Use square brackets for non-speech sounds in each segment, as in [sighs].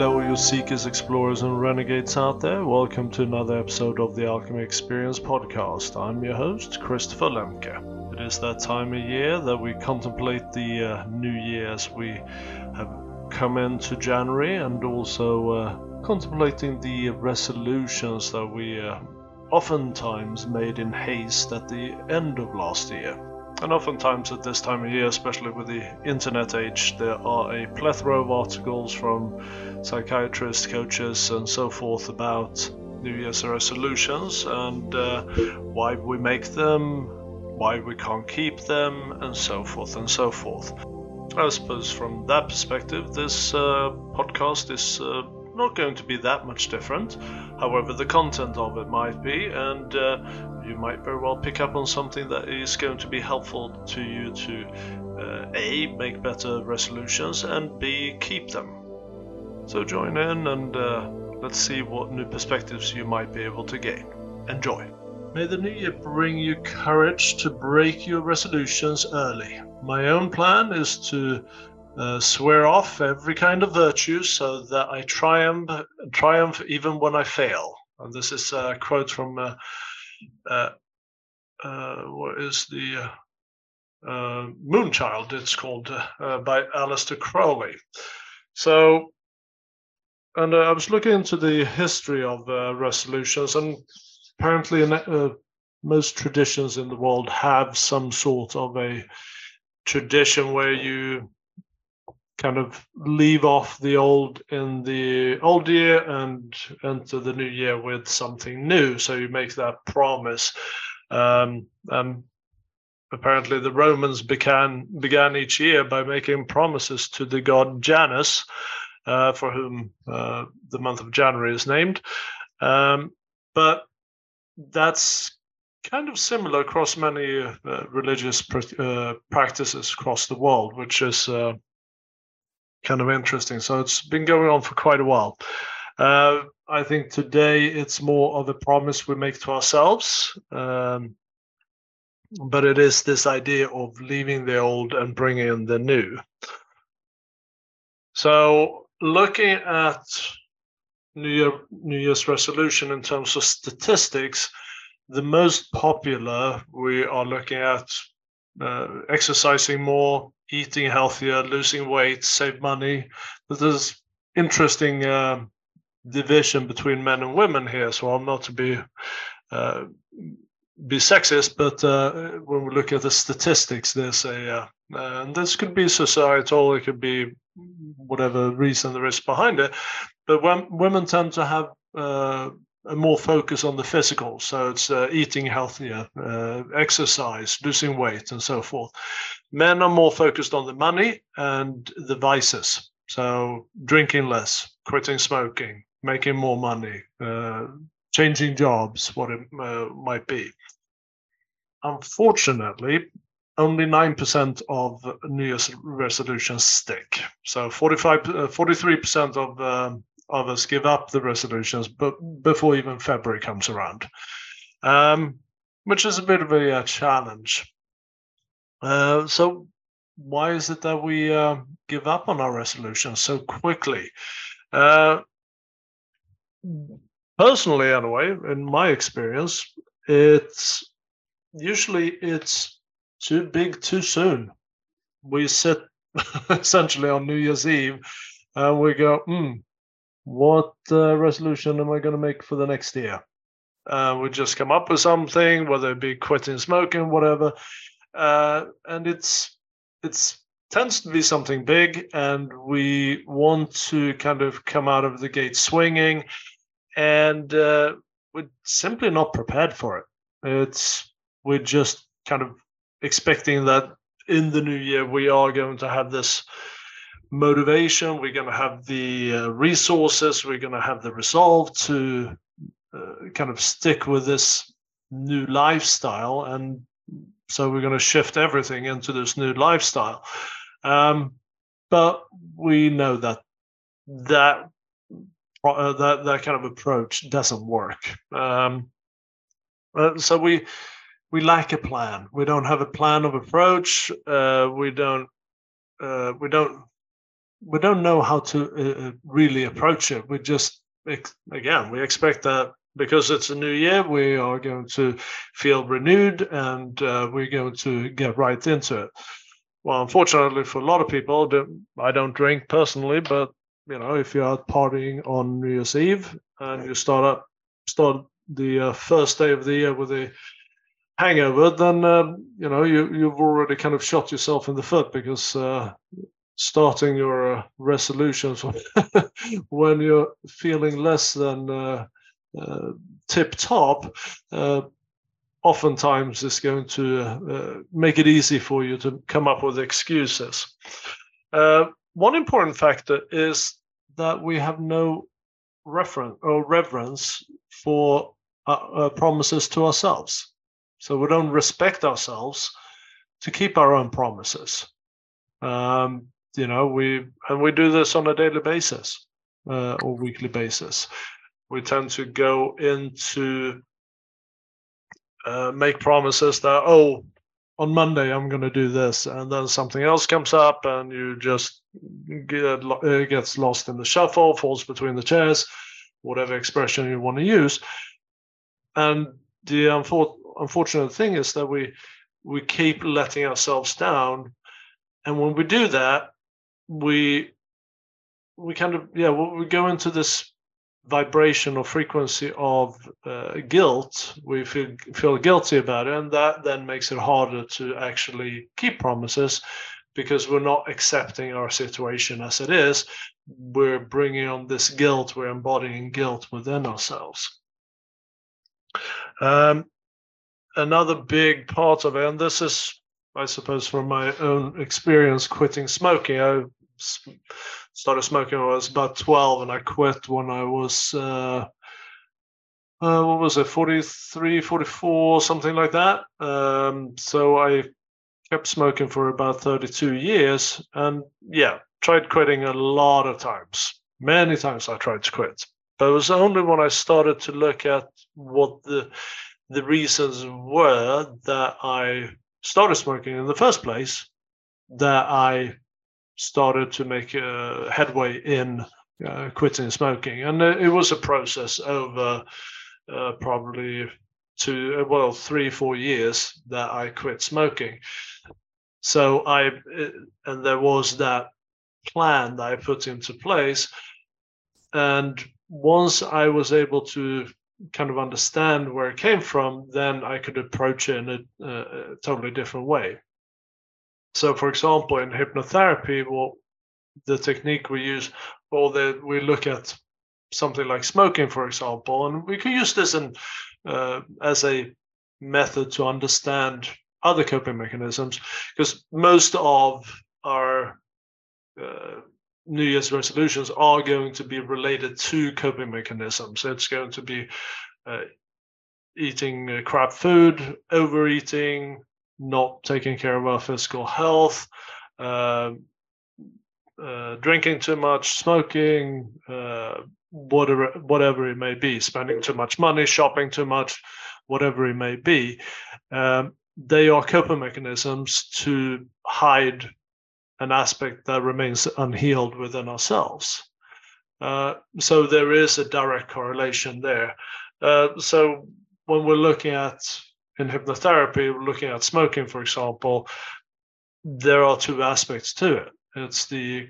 Hello, you seekers, explorers, and renegades out there. Welcome to another episode of the Alchemy Experience podcast. I'm your host, Christopher Lemke. It is that time of year that we contemplate the uh, new year as we have come into January and also uh, contemplating the resolutions that we uh, oftentimes made in haste at the end of last year. And oftentimes at this time of year, especially with the internet age, there are a plethora of articles from psychiatrists, coaches, and so forth about New Year's resolutions and uh, why we make them, why we can't keep them, and so forth and so forth. I suppose from that perspective, this uh, podcast is uh, not going to be that much different. However, the content of it might be, and uh, you might very well pick up on something that is going to be helpful to you to uh, A, make better resolutions, and B, keep them. So join in and uh, let's see what new perspectives you might be able to gain. Enjoy. May the new year bring you courage to break your resolutions early. My own plan is to uh, swear off every kind of virtue so that I triumph, triumph even when I fail. And this is a quote from uh, uh, uh what is the uh, uh, Moonchild? It's called by Aleister Crowley. So, and I was looking into the history of resolutions, and apparently, most traditions in the world have some sort of a tradition where you kind of leave off the old in the old year and enter the new year with something new. So you make that promise. Um, um, apparently, the Romans began began each year by making promises to the god Janus, uh, for whom uh, the month of January is named. Um, but that's kind of similar across many uh, religious pr- uh, practices across the world, which is uh, kind of interesting. So it's been going on for quite a while. Uh, I think today it's more of a promise we make to ourselves. Um, but it is this idea of leaving the old and bringing in the new. So, looking at New, Year, New Year's resolution in terms of statistics, the most popular we are looking at uh, exercising more, eating healthier, losing weight, save money. There's interesting uh, division between men and women here. So I'm not to be uh, be sexist, but uh, when we look at the statistics, there's a uh, and this could be societal, it could be whatever reason there is behind it. But when women tend to have uh, more focus on the physical. So it's uh, eating healthier, uh, exercise, losing weight, and so forth. Men are more focused on the money and the vices. So drinking less, quitting smoking, making more money, uh, changing jobs, what it uh, might be. Unfortunately, only 9% of New Year's resolutions stick. So 45, 43% uh, of um, of us give up the resolutions, but before even February comes around, um, which is a bit of a, uh, challenge. Uh, so, why is it that we uh, give up on our resolutions so quickly? Uh, personally, anyway, in my experience, it's usually it's too big too soon. We sit [laughs] essentially on New Year's Eve and we go, hmm, what uh, resolution am I going to make for the next year? Uh, we just come up with something, whether it be quitting smoking, whatever, uh, and it's it's tends to be something big, and we want to kind of come out of the gate swinging, and uh, we're simply not prepared for it. It's we're just kind of expecting that in the new year we are going to have this motivation, we're going to have the uh, resources, we're going to have the resolve to uh, kind of stick with this new lifestyle. And so we're going to shift everything into this new lifestyle. Um, but we know that that uh, that that kind of approach doesn't work. Um, uh, so we we lack a plan. We don't have a plan of approach. Uh, we don't uh, we don't we don't know how to uh, uh really approach it. We just again we expect that because it's a new year, we are going to feel renewed and uh, we're going to get right into it. Well, unfortunately for a lot of people, I don't drink personally, but you know, if you're out partying on New Year's Eve and you start up, start the uh, first day of the year with a hangover, then uh, you know you you've already kind of shot yourself in the foot because uh, starting your uh, resolutions [laughs] when you're feeling less than uh, uh, tip top, uh, oftentimes is going to uh, make it easy for you to come up with excuses. one important factor is that we have no reference or reverence for promises to ourselves. So we don't respect ourselves to keep our own promises. Um, you know, we and we do this on a daily basis uh, or weekly basis. We tend to go into uh, make promises that oh on monday i'm going to do this and then something else comes up and you just get it gets lost in the shuffle falls between the chairs whatever expression you want to use. And the unfor- unfortunate thing is that we we keep letting ourselves down and when we do that we we kind of yeah we go into this vibration or frequency of uh, guilt, we feel feel guilty about it, and that then makes it harder to actually keep promises because we're not accepting our situation as it is. We're bringing on this guilt. We're embodying guilt within ourselves. Um, another big part of it, and this is, I suppose, from my own experience quitting smoking. I started smoking when I was about 12 and I quit when I was, uh, uh, what was it, 43, 44, something like that. Um, so I kept smoking for about 32 years and yeah, tried quitting a lot of times. Many times I tried to quit. But it was only when I started to look at what the the reasons were that I started smoking in the first place that I started to make a headway in uh, quitting smoking, and it was a process over uh, probably two, uh, well, three, four years that I quit smoking. So I, uh, and there was that plan that I put into place, and once I was able to kind of understand where it came from, then I could approach it in a, a totally different way. So, for example, in hypnotherapy, well, the technique we use, or that we look at something like smoking, for example, and we can use this in, uh, as a method to understand other coping mechanisms, because most of our uh, New Year's resolutions are going to be related to coping mechanisms. It's going to be uh, eating uh, crap food, overeating, not taking care of our physical health, uh, uh, drinking too much, smoking, uh, whatever whatever it may be, spending too much money, shopping too much, whatever it may be, um, they are coping mechanisms to hide an aspect that remains unhealed within ourselves. Uh, so there is a direct correlation there. Uh, so when we're looking at in hypnotherapy, looking at smoking, for example, there are two aspects to it. It's the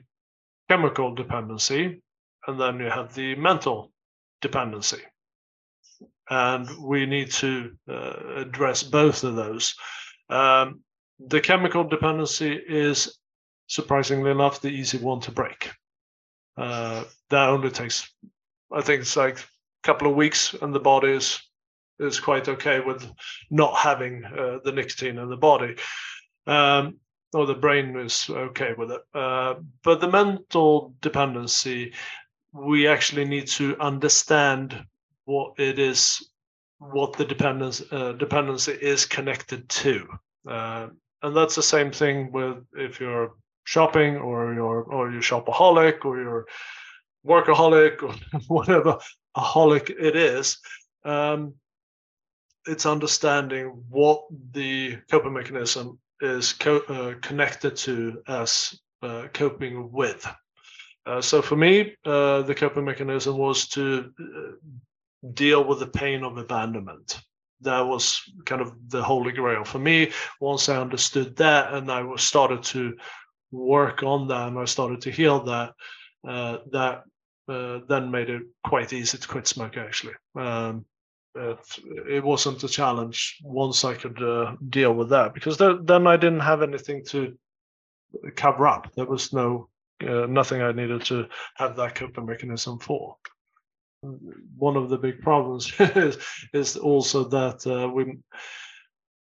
chemical dependency, and then you have the mental dependency. And we need to uh, address both of those. Um, the chemical dependency is surprisingly enough the easy one to break. Uh, that only takes, I think it's like a couple of weeks, and the body is is quite okay with not having uh, the nicotine in the body. Um, or the brain is okay with it. Uh, but the mental dependency, we actually need to understand what it is, what the dependence uh, dependency is connected to, uh, and that's the same thing with if you're shopping or you're or you're shopaholic or you're workaholic or [laughs] whatever a holic it is. Um, it's understanding what the coping mechanism is co- uh, connected to as uh, coping with. Uh, so for me, uh, the coping mechanism was to uh, deal with the pain of abandonment. That was kind of the holy grail for me. Once I understood that, and I was started to work on that, and I started to heal that, uh, that then made it quite easy to quit smoke. Actually, um, it, it, wasn't a challenge once I could uh, deal with that because there, then I didn't have anything to cover up. There was no uh, nothing I needed to have that coping mechanism for. One of the big problems [laughs] is, is also that uh, we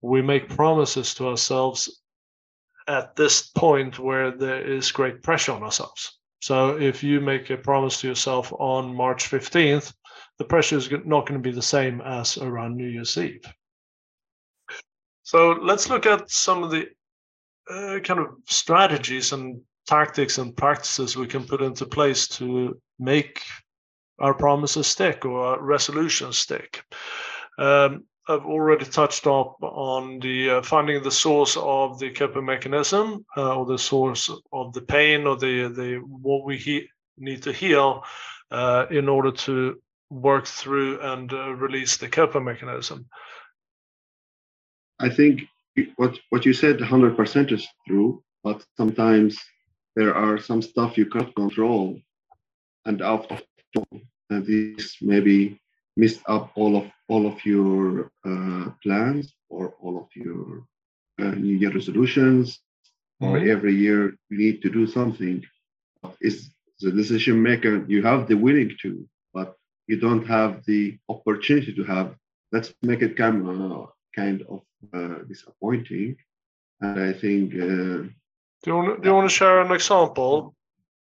we make promises to ourselves at this point where there is great pressure on ourselves. So if you make a promise to yourself on March 15th, the pressure is not going to be the same as around New Year's Eve. So let's look at some of the uh, kind of strategies and tactics and practices we can put into place to make our promises stick or our resolutions stick. Um, I've already touched up on the uh, finding the source of the coping mechanism uh, or the source of the pain or the the what we he- need to heal uh, in order to work through and uh, release the coping mechanism. I think what what you said 100% is true, but sometimes there are some stuff you can't control and out of control. And this maybe missed up all of all of your uh, plans or all of your uh, New Year resolutions, mm-hmm. or every year you need to do something. Is the decision maker you have the willing to, you don't have the opportunity to have. Let's make it kind of kind of uh, disappointing. And I think uh, do you want to, do you want to share an example?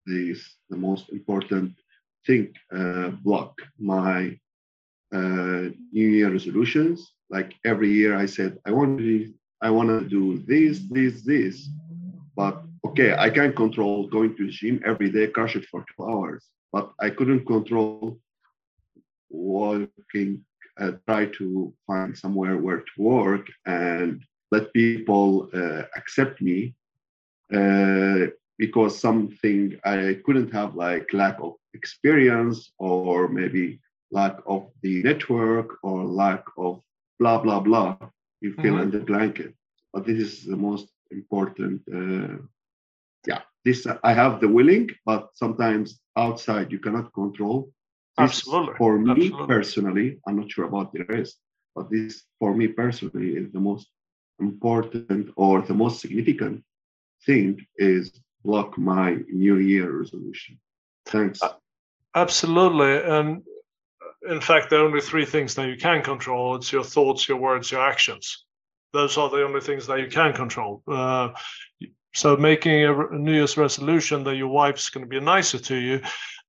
This the most important thing. Uh, block my uh, New Year resolutions. Like every year, I said I want to I want to do this, this, this. But okay, I can control going to the gym every day, crush it for two hours. But I couldn't control working, uh, try to find somewhere where to work and let people uh, accept me uh, because something I couldn't have like lack of experience or maybe lack of the network or lack of blah blah blah. You fill mm-hmm. in the blanket, but this is the most important. Uh, yeah, this I have the willing, but sometimes outside you cannot control. Absolutely. For me Absolutely. personally, I'm not sure about the rest, but this for me personally is the most important or the most significant thing is block my New Year resolution. Thanks. Uh, absolutely. And in fact, there are only three things that you can control it's your thoughts, your words, your actions. Those are the only things that you can control. Uh, so, making a, a New Year's resolution that your wife's going to be nicer to you,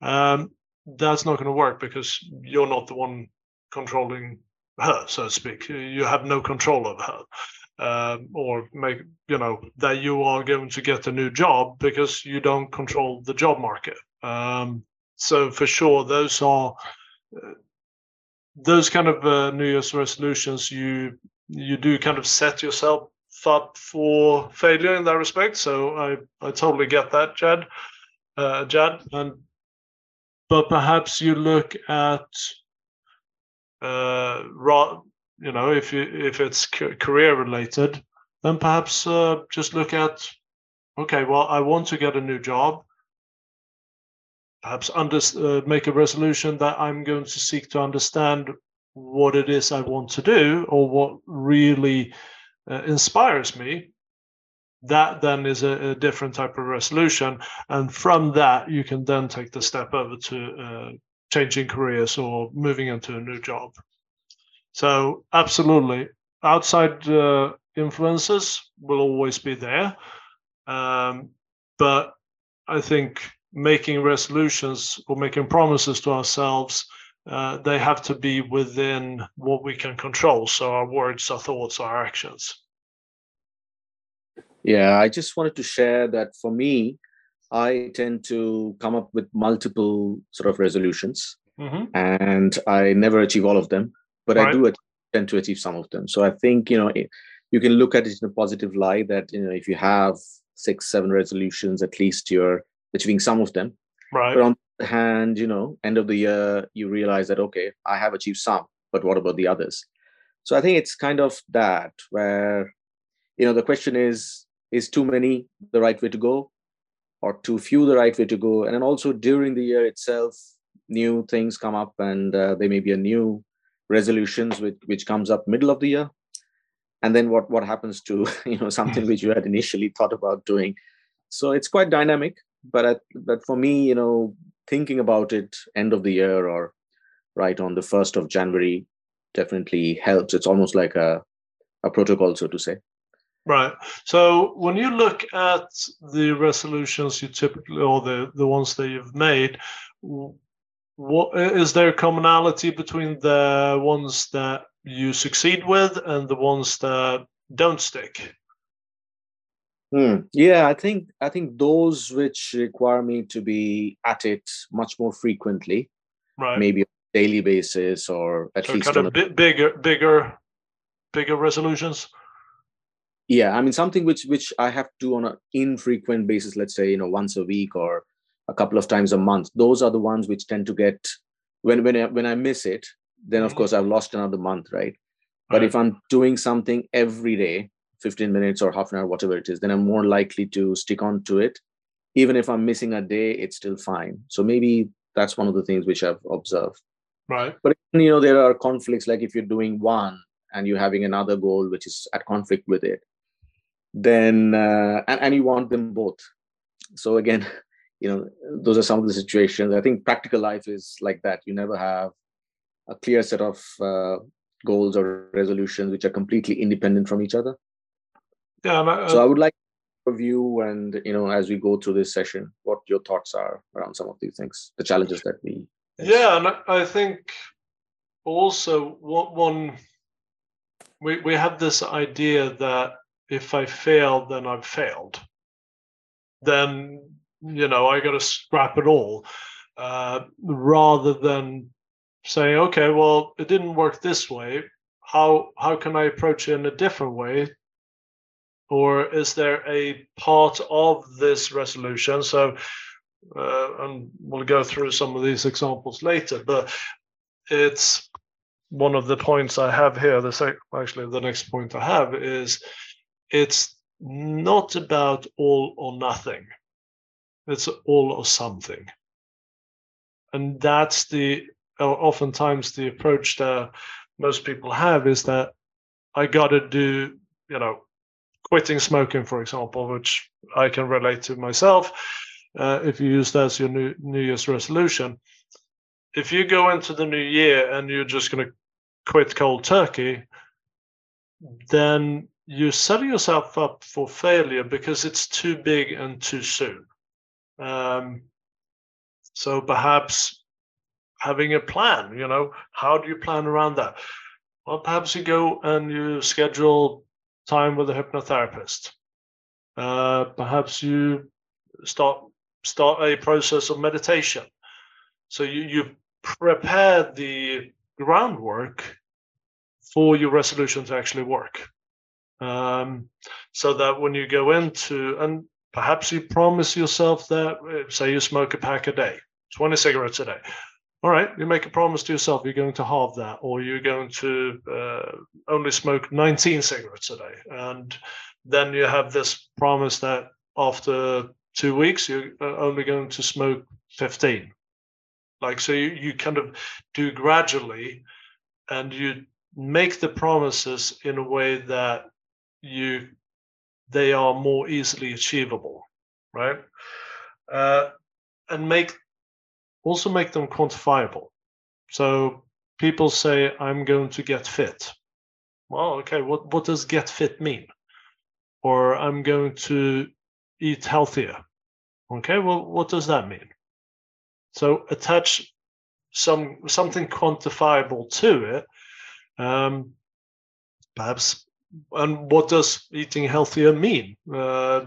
um, that's not going to work because you're not the one controlling her, so to speak. You have no control over her um, or make you know that you are going to get a new job because you don't control the job market. Um, so for sure, those are uh, those kind of uh, New Year's resolutions. You you do kind of set yourself up for failure in that respect. So I I totally get that, Jad, uh, Jad, and but perhaps you look at uh, you know, if you, if it's career related, then perhaps uh, just look at, okay, well, I want to get a new job. Perhaps under, uh, make a resolution that I'm going to seek to understand what it is I want to do or what really uh, inspires me. That then is a, a, different type of resolution, and from that you can then take the step over to uh, changing careers or moving into a new job. So absolutely, outside uh, influences will always be there, um, but I think making resolutions or making promises to ourselves uh, they have to be within what we can control. So our words our thoughts our actions yeah i just wanted to share that for me i tend to come up with multiple sort of resolutions mm-hmm. and i never achieve all of them but right. I do tend to achieve some of them. So I think you know you can look at it in a positive light that you know if you have six, seven resolutions, at least you're achieving some of them. Right. But on the hand, you know, end of the year, you realize that okay, I have achieved some, but what about the others? So I think it's kind of that where, you know, the question is, is too many the right way to go, or too few the right way to go? And then also during the year itself, new things come up, and uh, there may be a new resolutions which which comes up middle of the year. And then what what happens to [laughs] you know something which you had initially thought about doing. So it's quite dynamic but but for me you know thinking about it end of the year or right on the 1st of january definitely helps. It's almost like a, a protocol so to say right so when you look at the resolutions you typically or the the ones that you've made what is there a commonality between the ones that you succeed with and the ones that don't stick Hmm. Yeah, I think I think those which require me to be at it much more frequently, right? Maybe on a daily basis or at so least kind of a, bigger, bigger, bigger resolutions. Yeah, I mean something which which I have to on an infrequent basis. Let's say you know once a week or a couple of times a month. Those are the ones which tend to get when when I, when I miss it, then of mm-hmm. course I've lost another month, right? But right. if I'm doing something every day, 15 minutes or half an hour, whatever it is, then I'm more likely to stick on to it. Even if I'm missing a day, it's still fine. So maybe that's one of the things which I've observed. Right. But you know, there are conflicts. Like if you're doing one and you're having another goal which is at conflict with it, then uh, and, and you want them both. So again, [laughs] you know, those are some of the situations. I think practical life is like that. You never have a clear set of uh, goals or resolutions which are completely independent from each other. Yeah. I, so I would like a view and you know as we go through this session, what your thoughts are around some of these things, the challenges that we. Face. Yeah, and I think also what one we we have this idea that if I fail, then I've failed. Then you know I got to scrap it all, uh, rather than saying, okay, well, it didn't work this way. How how can I approach it in a different way or is there a part of this resolution? So, uh, and we'll go through some of these examples later, but it's one of the points I have here. The sec- actually, the next point I have is it's not about all or nothing. It's all or something, and that's the oftentimes the approach that most people have is that I got to do, you know, quitting smoking, for example, which I can relate to myself. Uh, if you use that as your new, new Year's resolution, if you go into the new year and you're just going to quit cold turkey, then you're setting yourself up for failure because it's too big and too soon. Um, so perhaps having a plan, you know, how do you plan around that? Well, perhaps you go and you schedule time with a hypnotherapist. Uh, perhaps you start start a process of meditation. So you you prepare the groundwork for your resolution to actually work. Um, so that when you go into and perhaps you promise yourself that say you smoke a pack a day, 20 cigarettes a day all right, you make a promise to yourself you're going to halve that, or you're going to uh, only smoke 19 cigarettes a day. And then you have this promise that after two weeks, you're uh, only going to smoke 15. Like, so you, you kind of do gradually and you make the promises in a way that you they are more easily achievable right uh, and make also make them quantifiable. So people say, I'm going to get fit. Well, okay, what, what does get fit mean? Or I'm going to eat healthier. Okay, well, what does that mean? So attach some something quantifiable to it. Um, perhaps, and what does eating healthier mean? Uh,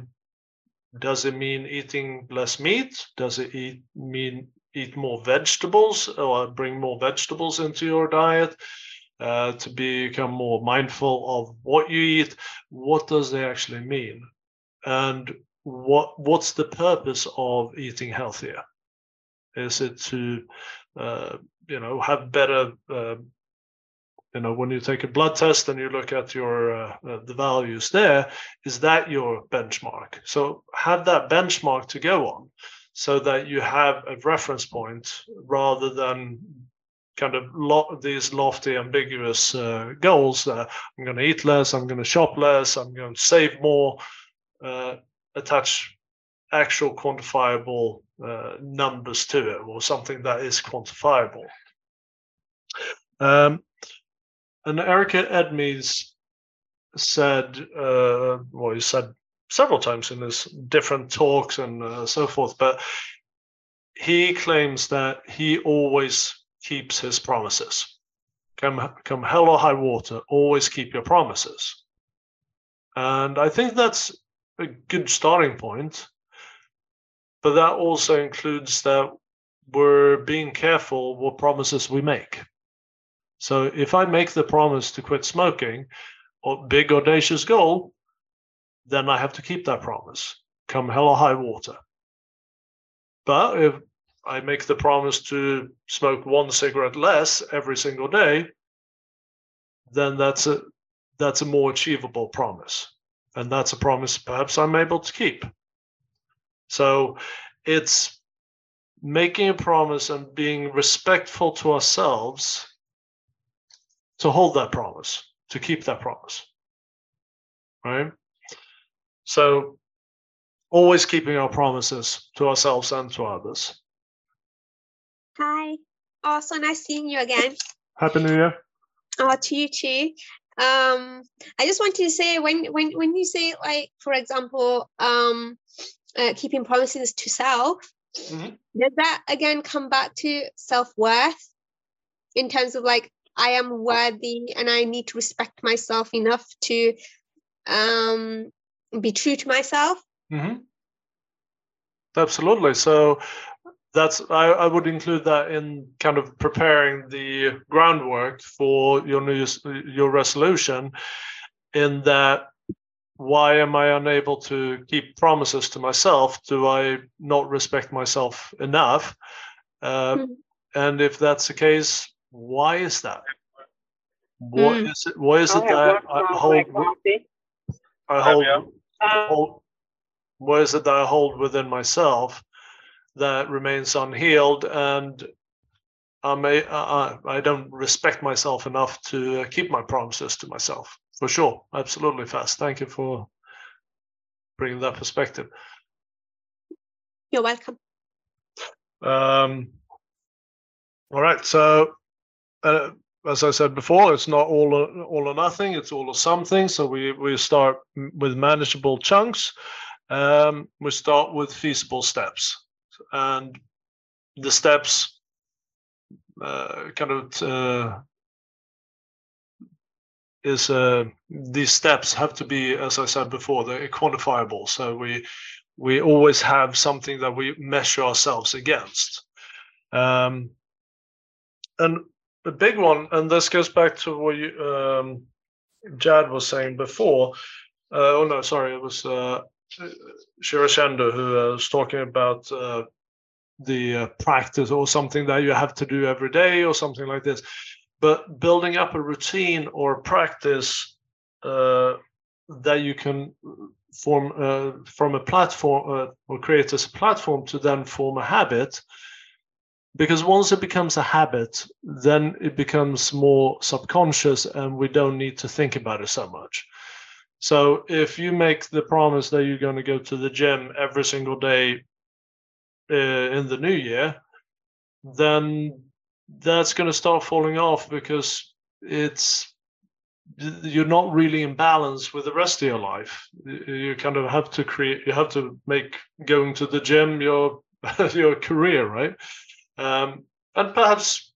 does it mean eating less meat? Does it eat, mean eat more vegetables or bring more vegetables into your diet uh, to become more mindful of what you eat what does they actually mean and what what's the purpose of eating healthier Is it to, uh, you know, have better, uh, you know, when you take a blood test and you look at your uh, uh, the values there, is that your benchmark? So have that benchmark to go on, so that you have a reference point rather than kind of lo- these lofty, ambiguous uh, goals. I'm going to eat less. I'm going to shop less. I'm going to save more. Uh, attach actual quantifiable uh, numbers to it, or something that is quantifiable. Um, and Eric Edmeades said, uh, well, he said several times in his different talks and uh, so forth, but he claims that he always keeps his promises. Come, come hell or high water, always keep your promises. And I think that's a good starting point. But that also includes that we're being careful what promises we make. So if I make the promise to quit smoking, or big audacious goal, then I have to keep that promise, come hell or high water. But if I make the promise to smoke one cigarette less every single day, then that's a that's a more achievable promise. And that's a promise perhaps I'm able to keep. So it's making a promise and being respectful to ourselves to hold that promise, to keep that promise. Right? So always keeping our promises to ourselves and to others. Hi. Oh, so nice seeing you again. Happy New Year. Oh, to you too. Um, I just wanted to say when when when you say like, for example, um, uh, keeping promises to self, mm-hmm. does that again come back to self worth in terms of like I am worthy and I need to respect myself enough to um, be true to myself? Mm-hmm. Absolutely. So that's I, I would include that in kind of preparing the groundwork for your new your resolution in that why am i unable to keep promises to myself do i not respect myself enough uh, mm. and if that's the case why is that What mm. is it why is it that i hold i hold, hold what is it that i hold within myself that remains unhealed and I, may, I, I don't respect myself enough to keep my promises to myself. For sure, absolutely fast. Thank you for bringing that perspective. You're welcome. Um, all right, so uh, as I said before, it's not all or, all or nothing. It's all or something. So we we start with manageable chunks. Um, we start with feasible steps and the steps uh, kind of uh, is uh, these steps have to be, as I said before, they're quantifiable. So we we always have something that we measure ourselves against. Um, and the big one, and this goes back to what you, um, Jad was saying before. Uh, oh no, sorry, it was uh, Shirashendo who uh, was talking about uh, the uh, practice or something that you have to do every day or something like this. But building up a routine or practice uh, that you can form uh, from a platform or create as a platform to then form a habit. Because once it becomes a habit, then it becomes more subconscious and we don't need to think about it so much. So if you make the promise that you're going to go to the gym every single day uh, in the new year, then that's going to start falling off because it's you're not really in balance with the rest of your life. You kind of have to create. You have to make going to the gym your [laughs] your career, right? Um, and perhaps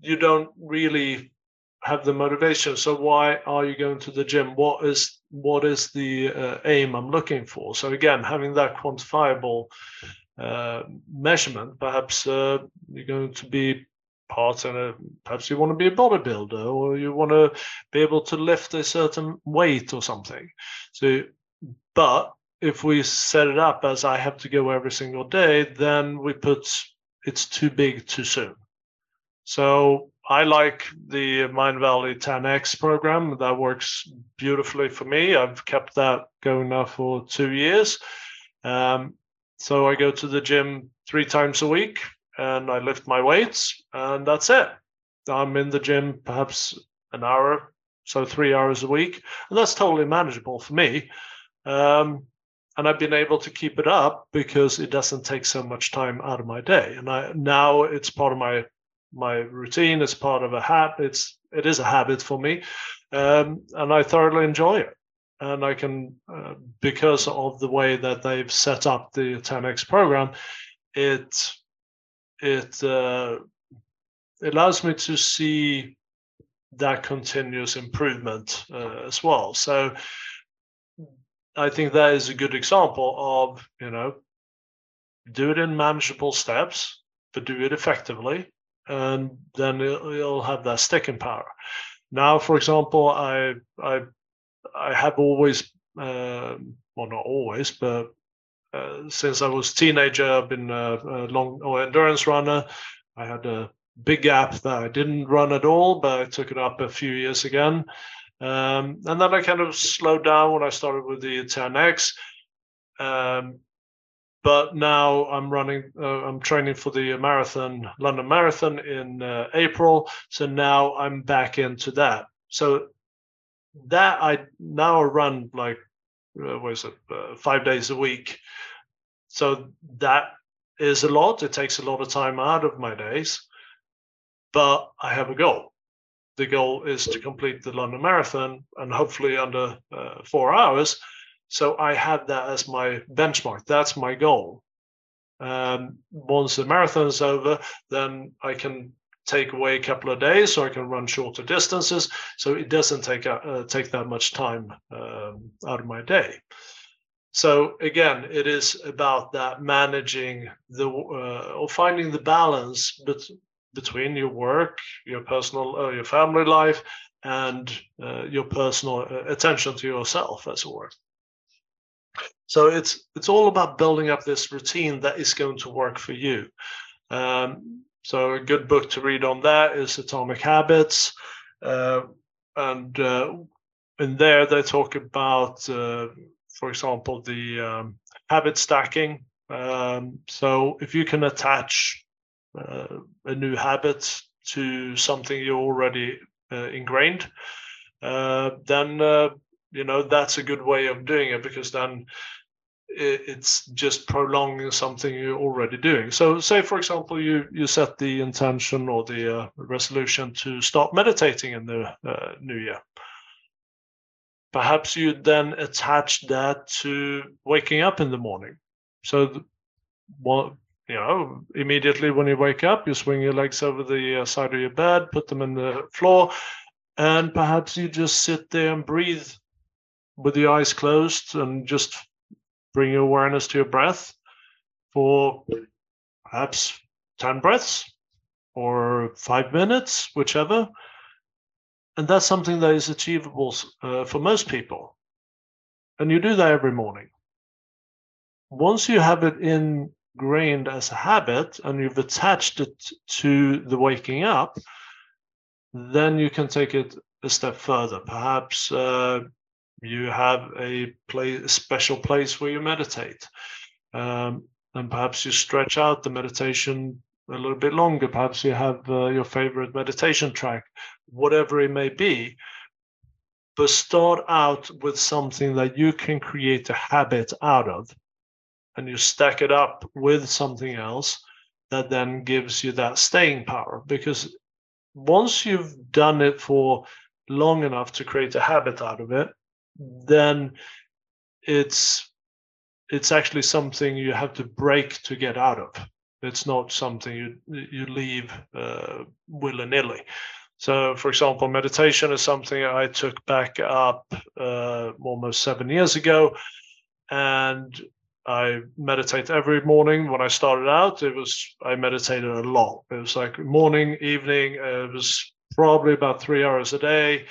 you don't really have the motivation. So why are you going to the gym? What is what is the uh, aim I'm looking for? So again, having that quantifiable uh, measurement. Perhaps uh, you're going to be part in a, perhaps you want to be a bodybuilder or you want to be able to lift a certain weight or something. So, but if we set it up as I have to go every single day, then we put it's too big too soon. So I like the Mindvalley 10x program. That works beautifully for me. I've kept that going now for two years. Um, so I go to the gym three times a week and I lift my weights, and that's it. I'm in the gym perhaps an hour, so three hours a week, and that's totally manageable for me. Um, and I've been able to keep it up because it doesn't take so much time out of my day. And I now it's part of my my routine. It's part of a habit. It's it is a habit for me, um, and I thoroughly enjoy it. And I can uh, because of the way that they've set up the 10x program, it it uh, allows me to see that continuous improvement uh, as well. So I think that is a good example of you know do it in manageable steps, but do it effectively, and then you'll have that sticking power. Now, for example, I I I have always uh, well not always, but uh, since I was teenager, I've been a, a long or endurance runner. I had a big gap that I didn't run at all, but I took it up a few years again. Um, and then I kind of slowed down when I started with the 10x. Um, but now I'm running, uh, I'm training for the marathon, London Marathon in uh, April. So now I'm back into that. So that I now run like uh, what is it, uh, five days a week. So that is a lot. It takes a lot of time out of my days, but I have a goal. The goal is to complete the London Marathon and hopefully under uh, four hours. So I have that as my benchmark. That's my goal. Um, once the marathon is over, then I can take away a couple of days so I can run shorter distances. So it doesn't take uh, take that much time um, out of my day. So again, it is about that managing the uh, or finding the balance bet- between your work, your personal, uh, your family life, and uh, your personal uh, attention to yourself, as it were. So it's it's all about building up this routine that is going to work for you. Um, so a good book to read on that is Atomic Habits, uh, and uh, in there they talk about, uh, for example, the um, habit stacking. Um, so if you can attach uh, a new habit to something you're already uh, ingrained, uh, then you know that's a good way of doing it because then it's just prolonging something you're already doing. So, say for example, you you set the intention or the uh, resolution to start meditating in the uh, new year. Perhaps you then attach that to waking up in the morning. So, what you know, immediately when you wake up, you swing your legs over the uh, side of your bed, put them in the floor, and perhaps you just sit there and breathe with your eyes closed and just bring your awareness to your breath for perhaps 10 breaths or five minutes, whichever. And that's something that is achievable uh, for most people. And you do that every morning. Once you have it ingrained as a habit and you've attached it to the waking up, then you can take it a step further. Perhaps uh, you have a, place, a special place where you meditate. Um, and perhaps you stretch out the meditation a little bit longer. Perhaps you have uh, your favorite meditation track, whatever it may be. But start out with something that you can create a habit out of, and you stack it up with something else that then gives you that staying power. Because once you've done it for long enough to create a habit out of it, then it's it's actually something you have to break to get out of. It's not something you you leave uh, willy nilly. So, for example, meditation is something I took back up uh, almost seven years ago, and I meditate every morning. When I started out, it was I meditated a lot. It was like morning, evening. it was probably about three hours a day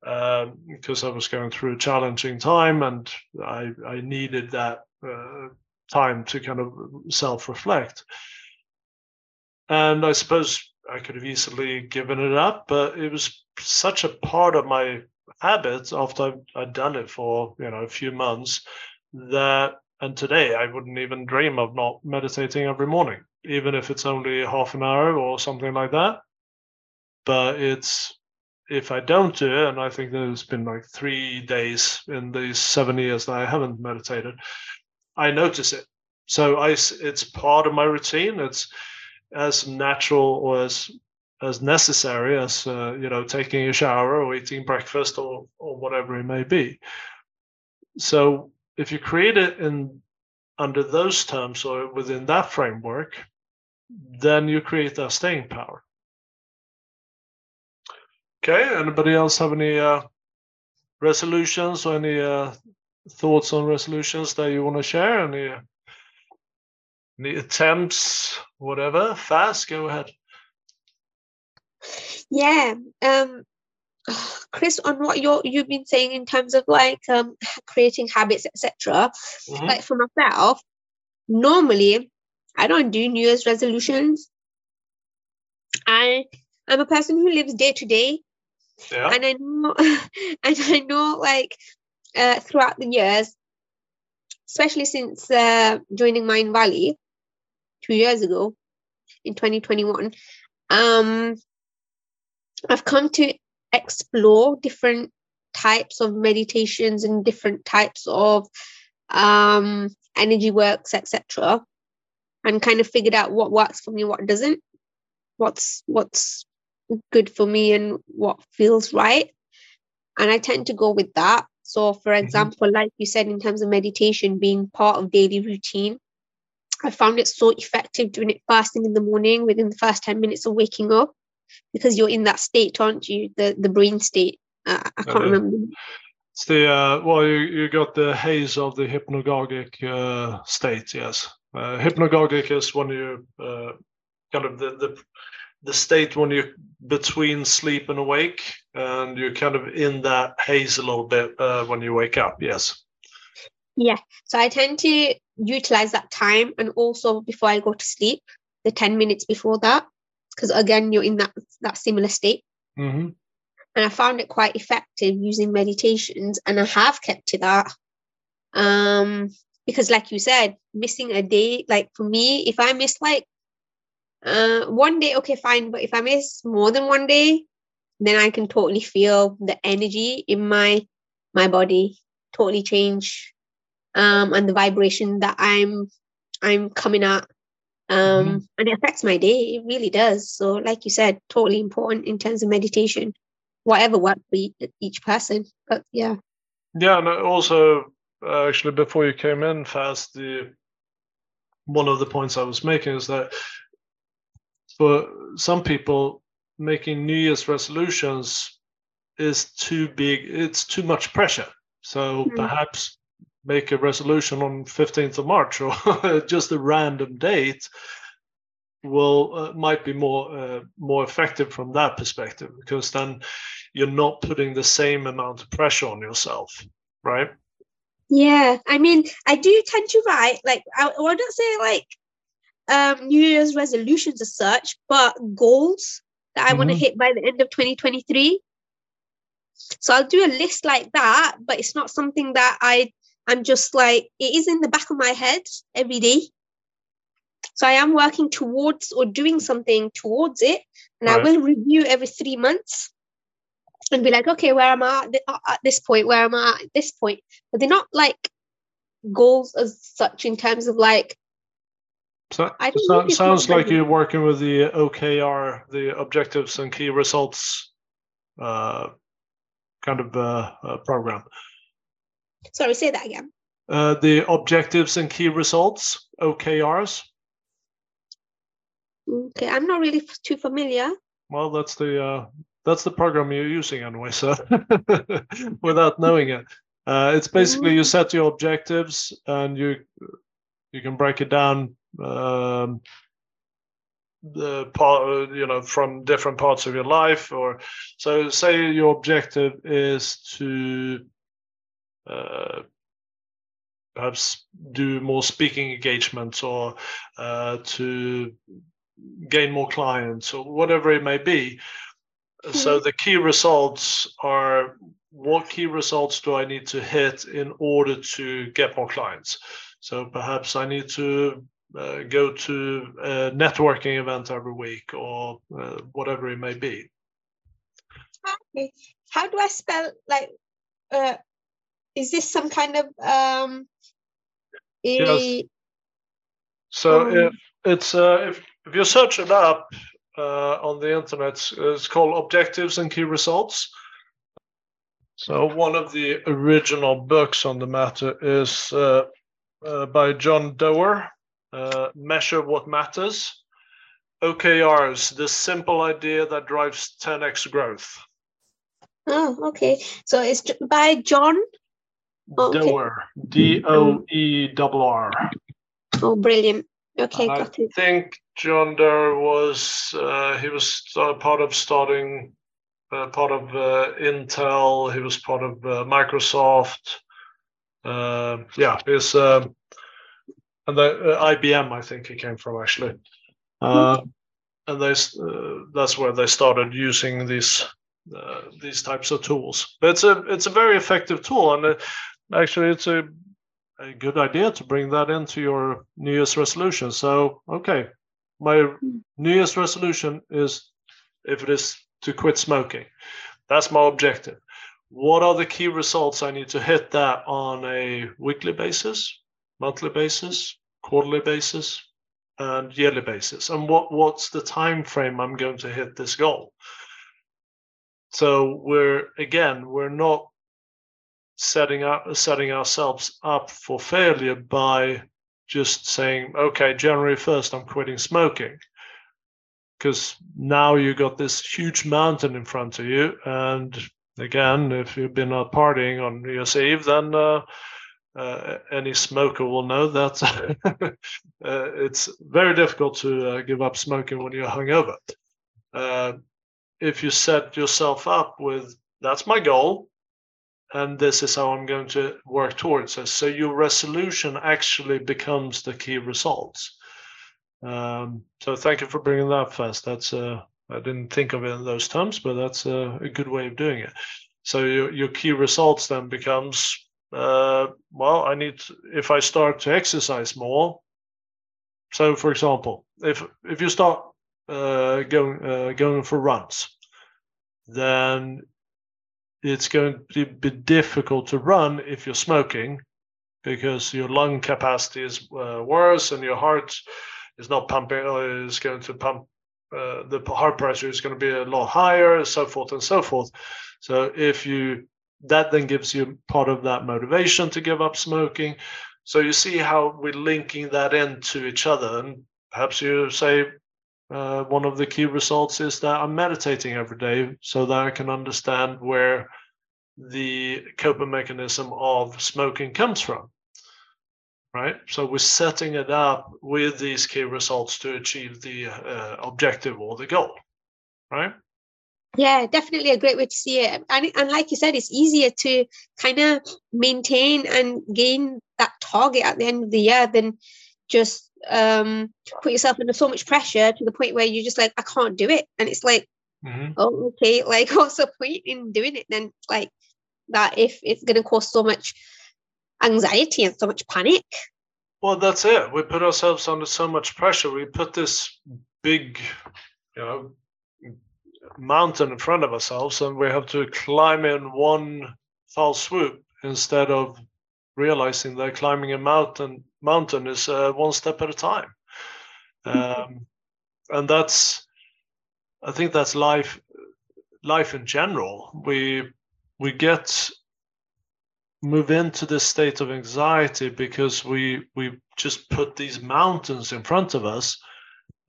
because um, I was going through a challenging time and I, I needed that uh, time to kind of self reflect. and I suppose I could have easily given it up, but it was such a part of my habit after I'd done it for you know a few months that and today I wouldn't even dream of not meditating every morning, even if it's only half an hour or something like that. But it's if I don't do it, and I think there's been like three days in these seven years that I haven't meditated, I notice it. So I, it's part of my routine. It's as natural or as as necessary as uh, you know taking a shower or eating breakfast or or whatever it may be. So if you create it in under those terms or within that framework, then you create that staying power. Okay, anybody else have any uh, resolutions or any uh, thoughts on resolutions that you want to share? Any, any attempts, whatever? Faz, go ahead. Yeah, um, [sighs] Chris, on what you you've been saying in terms of like um, creating habits, etc. Mm-hmm. Like for myself, normally I don't do New Year's resolutions. I I'm a person who lives day to day, and I know [laughs] and I know like uh, throughout the years, especially since uh, joining Mindvalley two years ago in 2021, um, I've come to explore different types of meditations and different types of um, energy works, etc., and kind of figured out what works for me, what doesn't, what's what's good for me, and what feels right. And I tend to go with that. So, for mm-hmm. example, like you said, in terms of meditation being part of daily routine, I found it so effective doing it first thing in the morning within the first 10 minutes of waking up because you're in that state, aren't you? The the brain state. Uh, I can't uh, remember. It's the uh, well, you, you got the haze of the hypnagogic uh, state. Yes, uh, hypnagogic is when you uh, kind of the, the the state when you're between sleep and awake, and you're kind of in that haze a little bit uh, when you wake up. Yes. Yeah. So I tend to utilize that time, and also before I go to sleep, the ten minutes before that because again you're in that that similar state. Mm-hmm. and i found it quite effective using meditations and i have kept to that. Um because like you said missing a day like for me if i miss like uh one day okay fine. But if i miss more than one day then i can totally feel the energy in my my body totally change um and the vibration that i'm i'm coming at um, mm-hmm. and it affects my day. It really does. So, like you said, totally important in terms of meditation, whatever works for each person. But yeah. Yeah, and also uh, actually before you came in, Faz the one of the points I was making is that for some people, making New Year's resolutions is too big. It's too much pressure. So mm-hmm. perhaps make a resolution on 15th of March or [laughs] just a random date will uh, might be more uh, more effective from that perspective because then you're not putting the same amount of pressure on yourself right yeah i mean i do tend to write like i, I wouldn't say like um new year's resolutions as such but goals that i mm-hmm. want to hit by the end of 2023 so i'll do a list like that but it's not something that i I'm just like, it is in the back of my head every day. So I am working towards or doing something towards it. And right. I will review every three months and be like, okay, where am I at this point? Where am I at this point? But they're not like goals as such in terms of like. So, so sounds like you're working with the OKR, the objectives and key results uh, kind of uh, uh, program. Sorry, say that again. Uh, the objectives and key results, OKRs. Okay, I'm not really too familiar. Well, that's the uh, that's the program you're using anyway, so [laughs] without knowing it, uh, it's basically mm-hmm. you set your objectives and you you can break it down um, the part you know from different parts of your life or so say your objective is to perhaps do more speaking engagements or uh, to gain more clients or whatever it may be. Mm-hmm. So the key results are what key results do I need to hit in order to get more clients? So perhaps I need to uh, go to a networking event every week or uh, whatever it may be. Okay. How do I spell like? Uh, is this some kind of um? A, yes. So um, if it's uh, if if you search it up uh, on the internet, it's called Objectives and Key Results. So one of the original books on the matter is uh, uh, by John Doerr, uh, Measure What Matters. OKRs, the simple idea that drives 10x growth. Oh, okay. So it's by John oh, Doerr, D O E R R. Oh, brilliant. Okay, I got it. I think John Doerr was uh, he was part of starting uh, part of uh, Intel. He was part of uh, Microsoft. Uh, yeah, he's um, and the uh, IBM. I think he came from actually, mm-hmm. and they that's where they started using these these types of tools. But it's a it's a very effective tool, and actually it's a a good idea to bring that into your New Year's resolution. So, okay, my New Year's resolution is if it is to quit smoking. That's my objective. What are the key results I need to hit that on a weekly basis, monthly basis, quarterly basis, and yearly basis? And what, what's the time frame I'm going to hit this goal? So we're again, we're not setting up setting ourselves up for failure by just saying, okay, January 1st, I'm quitting smoking. Because now you've got this huge mountain in front of you. And again, if you've been out partying on New Year's Eve, then uh, uh, any smoker will know that [laughs] uh, it's very difficult to uh, give up smoking when you're hungover. Uh, if you set yourself up with, that's my goal, and this is how I'm going to work towards it. So your resolution actually becomes the key results. Um, so thank you for bringing that first. That's uh, I didn't think of it in those terms, but that's a, a good way of doing it. So your your key results then becomes uh, well, I need to, if I start to exercise more. So for example, if if you start uh, going uh, going for runs, then it's going to be difficult to run if you're smoking because your lung capacity is uh, worse and your heart is not pumping uh, is going to pump uh, the heart pressure is going to be a lot higher so forth and so forth. So if you that then gives you part of that motivation to give up smoking. So you see how we're linking that into each other and perhaps you say uh, one of the key results is that I'm meditating every day so that I can understand where the coping mechanism of smoking comes from. Right? So we're setting it up with these key results to achieve the uh, objective or the goal. Right? Yeah, definitely a great way to see it. And, and like you said, it's easier to kind of maintain and gain that target at the end of the year than just um, put yourself under so much pressure to the point where you're just like, I can't do it. And it's like, mm-hmm. oh, okay, [laughs] like what's the point in doing it then? Like that if it's going to cause so much anxiety and so much panic. Well, that's it. We put ourselves under so much pressure. We put this big, you know, mountain in front of ourselves, and we have to climb in one foul swoop instead of realizing that climbing a mountain mountain is uh, one step at a time. Um, and that's i think that's life life in general. We we get move into this state of anxiety because we we just put these mountains in front of us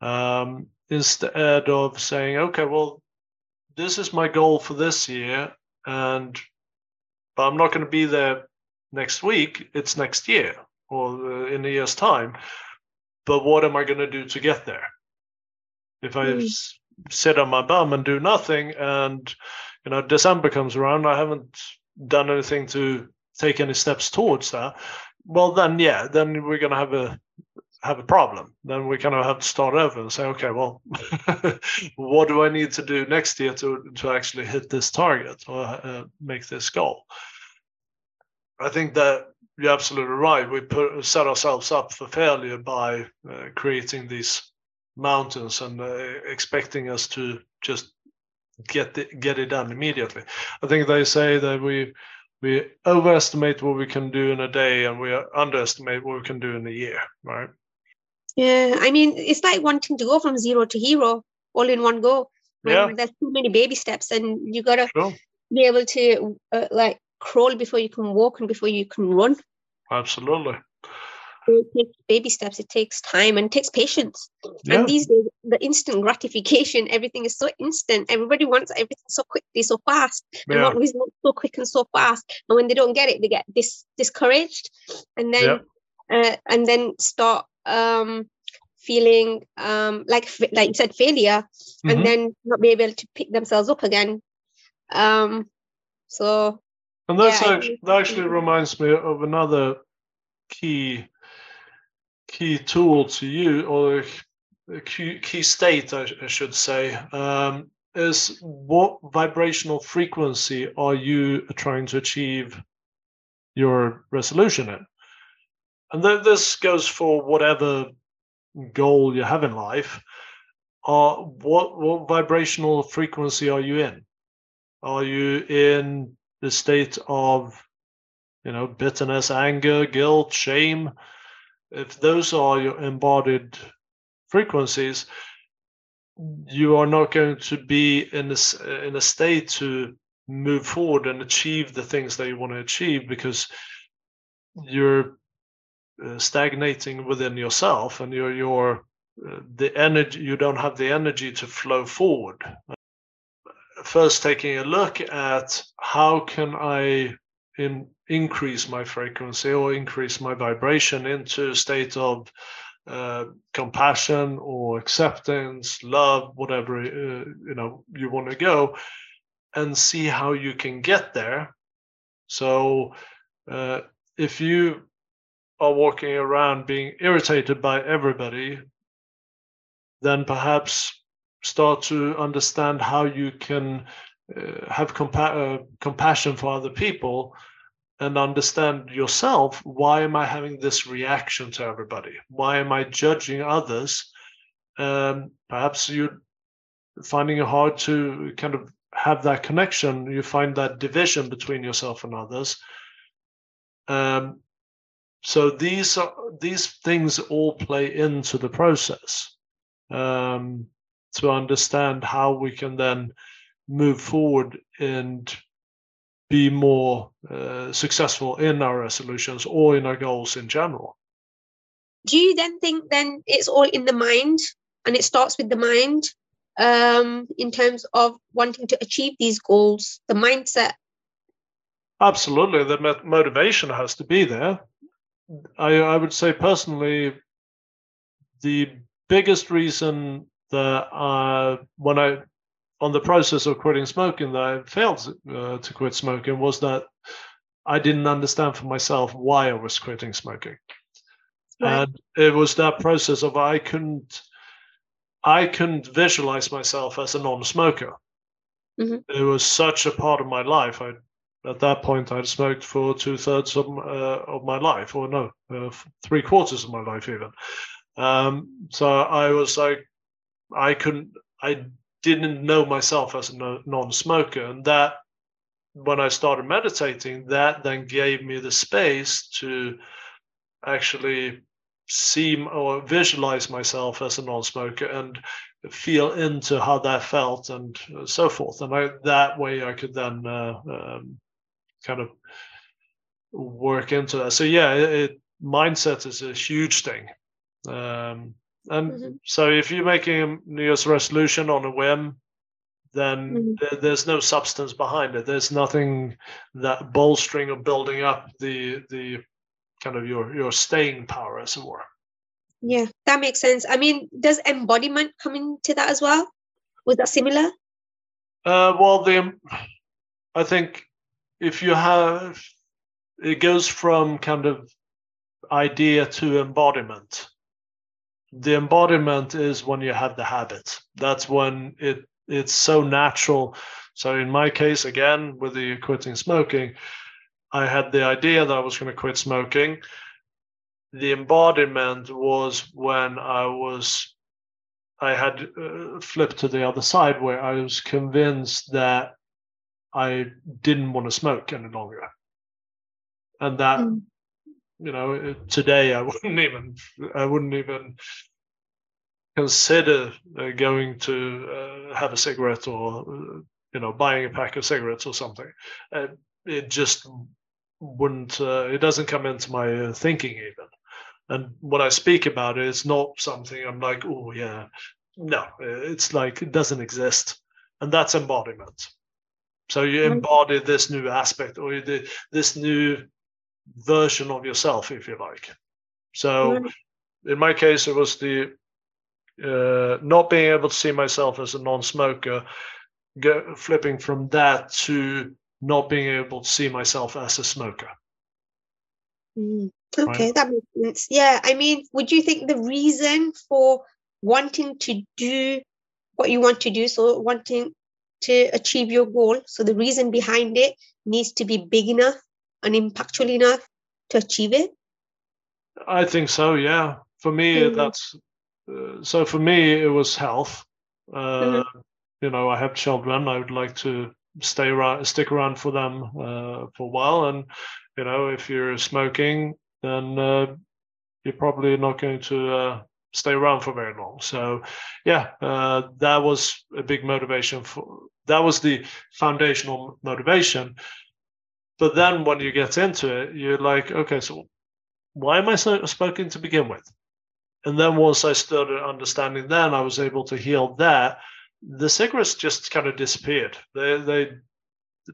um, instead of saying okay well this is my goal for this year and but i'm not going to be there next week it's next year or in a year's time. But what am I going to do to get there? If I mm. sit on my bum and do nothing, and you know December comes around, I haven't done anything to take any steps towards that. Well, then yeah, then we're going to have a have a problem. Then we kind of have to start over and say, okay, well, [laughs] what do I need to do next year to to actually hit this target or uh, make this goal? I think that you're absolutely right. We put set ourselves up for failure by uh, creating these mountains and uh, expecting us to just get the, get it done immediately. I think they say that we we overestimate what we can do in a day and we underestimate what we can do in a year, right? Yeah, I mean, it's like wanting to go from zero to hero all in one go. Yeah. There's too many baby steps, and you gotta sure. be able to uh, like crawl before you can walk and before you can run. Absolutely. It takes baby steps. It takes time and it takes patience. Yeah. And these days, the instant gratification, everything is so instant. Everybody wants everything so quickly, so fast, and yeah. always so quick and so fast. And when they don't get it, they get dis- discouraged, and then yeah. uh, and then start um, feeling um, like like you said failure, mm-hmm. and then not be able to pick themselves up again. Um, so and that's yeah, actually, that actually reminds me of another key key tool to you, or a key, key state, I, I should say, um, is what vibrational frequency are you trying to achieve your resolution in? And th- this goes for whatever goal you have in life. Uh, what what vibrational frequency are you in? Are you in the state of you know bitterness anger guilt shame if those are your embodied frequencies you are not going to be in in a state to move forward and achieve the things that you want to achieve because you're uh, stagnating within yourself and you're you're uh, the energy you don't have the energy to flow forward first taking a look at how can I in, increase my frequency or increase my vibration into a state of uh, compassion or acceptance, love, whatever uh, you know you want to go, and see how you can get there. So, uh, if you are walking around being irritated by everybody, then perhaps start to understand how you can uh, have compa- uh, compassion for other people and understand yourself why am i having this reaction to everybody? Why am i judging others? Um, perhaps you're finding it hard to kind of have that connection. You find that division between yourself and others. Um, so these are these things all play into the process. Um, to understand how we can then move forward and be more uh, successful in our resolutions or in our goals in general. Do you then think then it's all in the mind and it starts with the mind um, in terms of wanting to achieve these goals, the mindset? Absolutely, the motivation has to be there. I, I would say personally, the biggest reason that uh, when I on the process of quitting smoking that I failed uh, to quit smoking was that I didn't understand for myself why I was quitting smoking. Right. And it was that process of I couldn't I couldn't visualize myself as a non-smoker. Mm-hmm. It was such a part of my life. I at that point I'd smoked for two thirds of, uh, of my life, or no, uh, three quarters of my life even. Um, so I was like, I couldn't, I didn't know myself as a non-smoker, and that when I started meditating, that then gave me the space to actually see or visualize myself as a non-smoker and feel into how that felt and so forth. And I, that way, I could then uh, um, kind of work into that. So yeah, it, mindset is a huge thing. Um, and mm-hmm. so if you're making a New Year's resolution on a whim, then mm-hmm. th- there's no substance behind it. There's nothing that bolstering or building up the the kind of your your staying power, as it were. Yeah, that makes sense. I mean, does embodiment come into that as well? Was that similar? Uh, well, the I think if you have it goes from kind of idea to embodiment the embodiment is when you have the habit. That's when it it's so natural. So in my case, again with the quitting smoking, I had the idea that I was going to quit smoking. The embodiment was when I was I had uh, flipped to the other side where I was convinced that I didn't want to smoke any longer. And that, mm. You know, today I [laughs] wouldn't even, I wouldn't even consider uh, going to uh, have a cigarette or, uh, you know, buying a pack of cigarettes or something. Uh, it just wouldn't, uh, it doesn't come into my thinking even. And when I speak about it, it's not something I'm like, oh, yeah. No, it's like it doesn't exist. And that's embodiment. So you mm-hmm. embody this new aspect or this new version of yourself, if you like. So mm-hmm. in my case, it was the uh, not being able to see myself as a non-smoker, go, flipping from that to not being able to see myself as a smoker. Mm. Okay, right? that makes sense. Yeah, I mean, would you think the reason for wanting to do what you want to do, so wanting to achieve your goal, so the reason behind it needs to be big enough and impactful enough to achieve it? I think so, yeah. For me, mm-hmm. that's uh, so for me, it was health. Uh, mm-hmm. You know, I have children. I would like to stay around, stick around for them uh, for a while. And you know, if you're smoking, then uh, you're probably not going to uh, stay around for very long. So, yeah, uh, that was a big motivation for. That was the foundational motivation. But then when you get into it, you're like, okay, so why am I so smoking to begin with? And then once I started understanding then I was able to heal that. The cigarettes just kind of disappeared. They they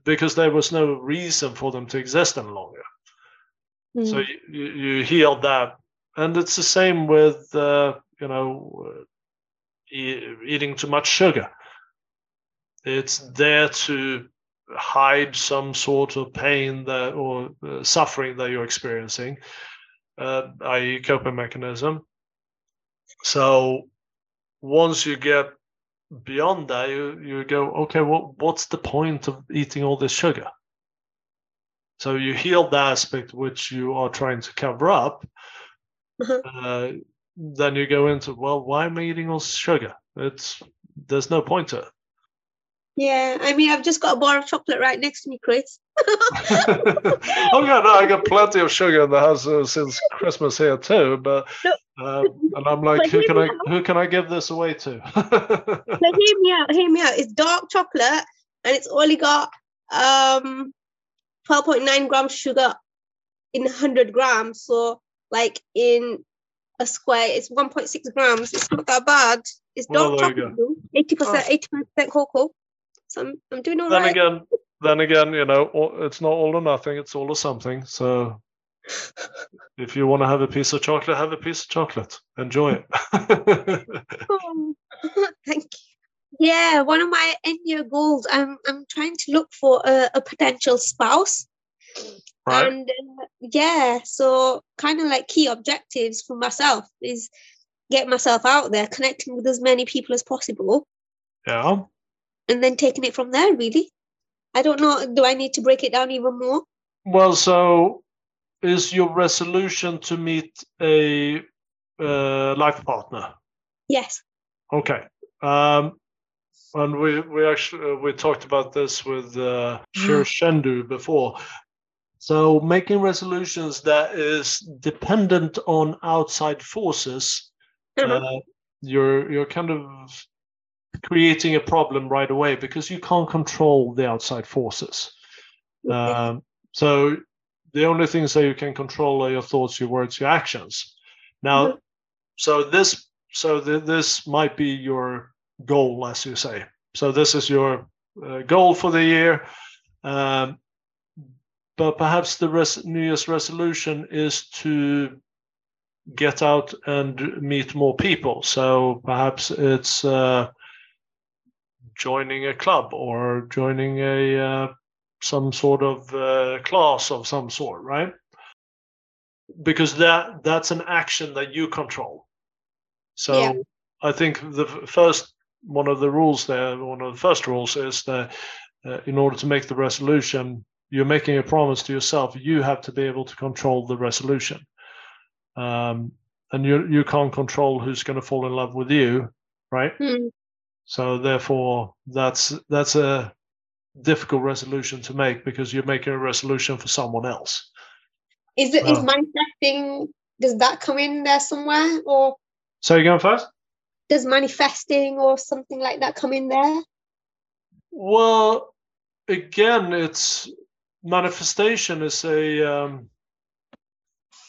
because there was no reason for them to exist any longer. Mm. So you, you healed that, and it's the same with uh, you know e- eating too much sugar. It's there to hide some sort of pain that or uh, suffering that you're experiencing, uh, i.e., coping mechanism. So once you get beyond that, you, you go, okay, well, what's the point of eating all this sugar? So you heal the aspect which you are trying to cover up. Mm-hmm. Uh, then you go into, well, why am I eating all sugar? It's there's no point to it. Yeah, I mean, I've just got a bar of chocolate right next to me, Chris. [laughs] [laughs] oh yeah, no, I got plenty of sugar in the house uh, since Christmas here too. But um, and I'm like, who can I out. who can I give this away to? [laughs] so hear me out, hear me out. It's dark chocolate and it's only got um 12.9 grams sugar in 100 grams. So like in a square, it's 1.6 grams. It's not that bad. It's dark well, chocolate, 80%, 80% cocoa. So I'm, I'm doing all then right. again, then again, you know, it's not all or nothing. It's all or something. So [laughs] if you want to have a piece of chocolate, have a piece of chocolate. Enjoy it. [laughs] [laughs] oh, thank you. Yeah, one of my end year goals. I'm I'm trying to look for a, a potential spouse. Right. And uh, yeah, so kind of like key objectives for myself is get myself out there, connecting with as many people as possible. Yeah. And then taking it from there, really. I don't know. Do I need to break it down even more? Well, so is your resolution to meet a uh, life partner? Yes. Okay. Um, and we we actually uh, we talked about this with uh, Shir Shendu before. So making resolutions that is dependent on outside forces, mm-hmm. uh, you're you're kind of creating a problem right away because you can't control the outside forces. Um, so the only things that you can control are your thoughts, your words, your actions. Now, mm-hmm. so this so th- this might be your goal, as you say. So this is your uh, goal for the year. Um, but perhaps the res- New Year's resolution is to get out and meet more people. So perhaps it's uh, joining a club or joining a uh, some sort of uh, class of some sort, right? Because that that's an action that you control. So yeah. I think the first one of the rules there, one of the first rules is that uh, in order to make the resolution, you're making a promise to yourself. You have to be able to control the resolution, um, and you you can't control who's going to fall in love with you, right? Mm. So therefore, that's that's a difficult resolution to make because you're making a resolution for someone else. Is it uh, is manifesting? Does that come in there somewhere, or? So you going first? Does manifesting or something like that come in there? Well, again, it's manifestation is a um,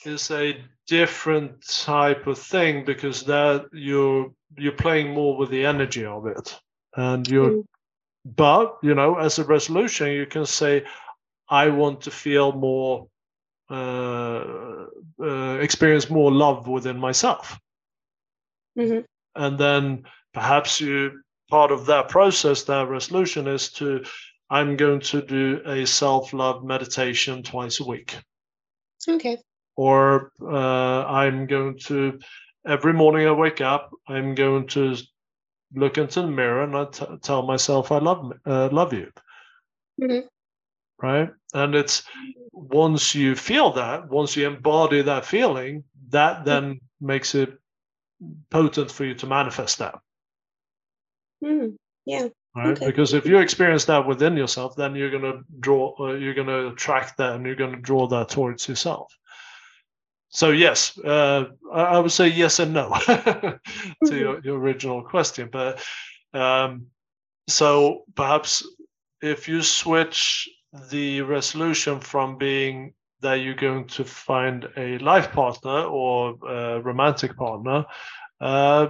is a different type of thing because that you're you're playing more with the energy of it and you're mm. but you know as a resolution you can say i want to feel more uh, uh, experience more love within myself mm-hmm. and then perhaps you part of that process that resolution is to i'm going to do a self-love meditation twice a week okay or uh, I'm going to every morning I wake up, I'm going to look into the mirror and I t- tell myself I love uh, love you. Mm-hmm. Right, and it's once you feel that, once you embody that feeling, that mm-hmm. then mm-hmm. makes it potent for you to manifest that. Mm, yeah. Right, okay. because if you experience that within yourself, then you're going to draw, uh, you're going to attract that, and you're going to draw that towards yourself so yes, uh, I would say yes and no [laughs] to mm-hmm. your, your, original question. But um, so perhaps if you switch the resolution from being that you're going to find a life partner or a romantic partner, uh,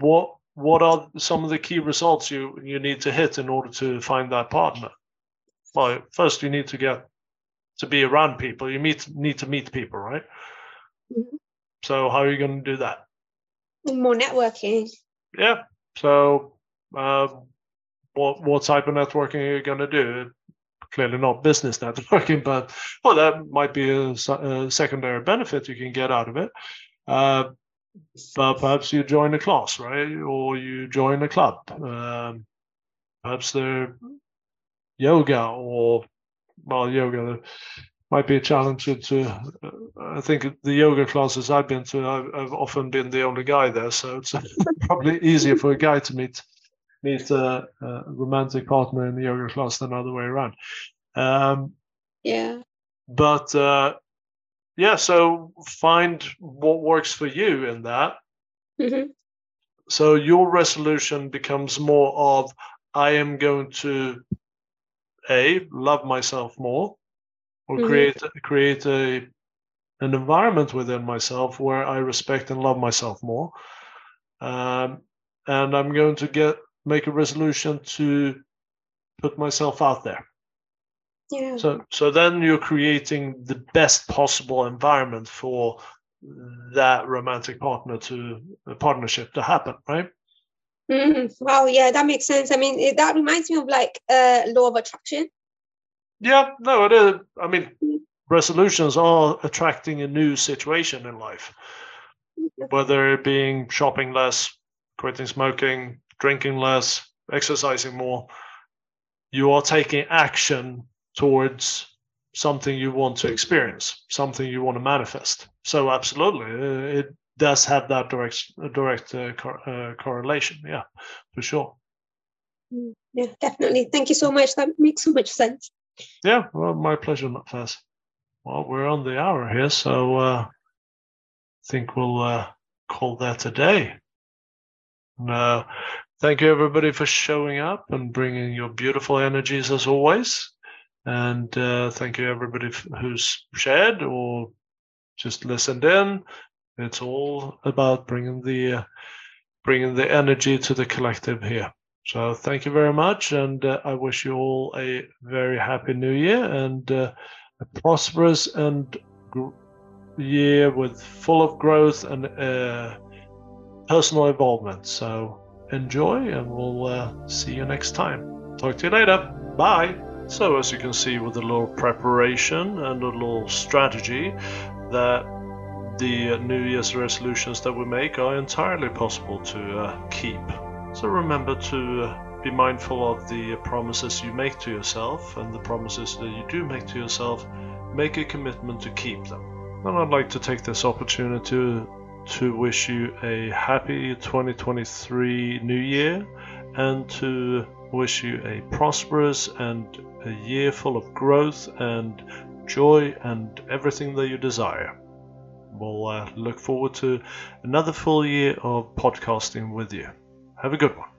what what are some of the key results you you need to hit in order to find that partner? Well, first you need to get to be around people. You meet need to meet people, right? Mm-hmm. So how are you going to do that? More networking. Yeah. So uh, what what type of networking are you going to do? Clearly not business networking, [laughs] but well, that might be a, a secondary benefit you can get out of it. Uh, but perhaps you join a class, right? Or you join a club. Um, perhaps they're yoga or well, yoga might be a challenge to. Uh, I think the yoga classes I've been to, I've, I've, often been the only guy there, so it's [laughs] probably easier for a guy to meet meet a, a, romantic partner in the yoga class than the other way around. Um, yeah. But uh, yeah, so find what works for you in that. Mm-hmm. So your resolution becomes more of I am going to a love myself more or mm-hmm. create create a an environment within myself where I respect and love myself more. Um, and I'm going to get make a resolution to put myself out there. Yeah. So so then you're creating the best possible environment for that romantic partner to a partnership to happen, right? Mm-hmm. Wow, yeah, that makes sense. I mean, it, that reminds me of like uh, law of attraction. Yeah, no, it is. I mean, resolutions are attracting a new situation in life, whether it being shopping less, quitting smoking, drinking less, exercising more. You are taking action towards something you want to experience, something you want to manifest. So, absolutely, uh, it does have that direct direct uh, cor- uh, correlation. Yeah, for sure. Mm, yeah, definitely. Thank you so much. That makes so much sense. Yeah, well, my pleasure, Faz. Well, we're on the hour here, so uh, I think we'll uh, call that a day. And, uh, thank you, everybody, for showing up and bringing your beautiful energies as always. And uh, thank you, everybody who's shared or just listened in. It's all about bringing the uh, bringing the energy to the collective here. So thank you very much, and uh, I wish you all a very happy New Year and uh, a prosperous and year with full of growth and uh, personal involvement. So enjoy, and we'll uh, see you next time. Talk to you later. Bye. So as you can see, with a little preparation and a little strategy, that the New Year's resolutions that we make are entirely possible to uh, keep. So remember to uh, be mindful of the promises you make to yourself and the promises that you do make to yourself. Make a commitment to keep them. And I'd like to take this opportunity to wish you a happy 2023 New Year and to wish you a prosperous and a year full of growth and joy and everything that you desire. We'll uh, look forward to another full year of podcasting with you. Have a good one.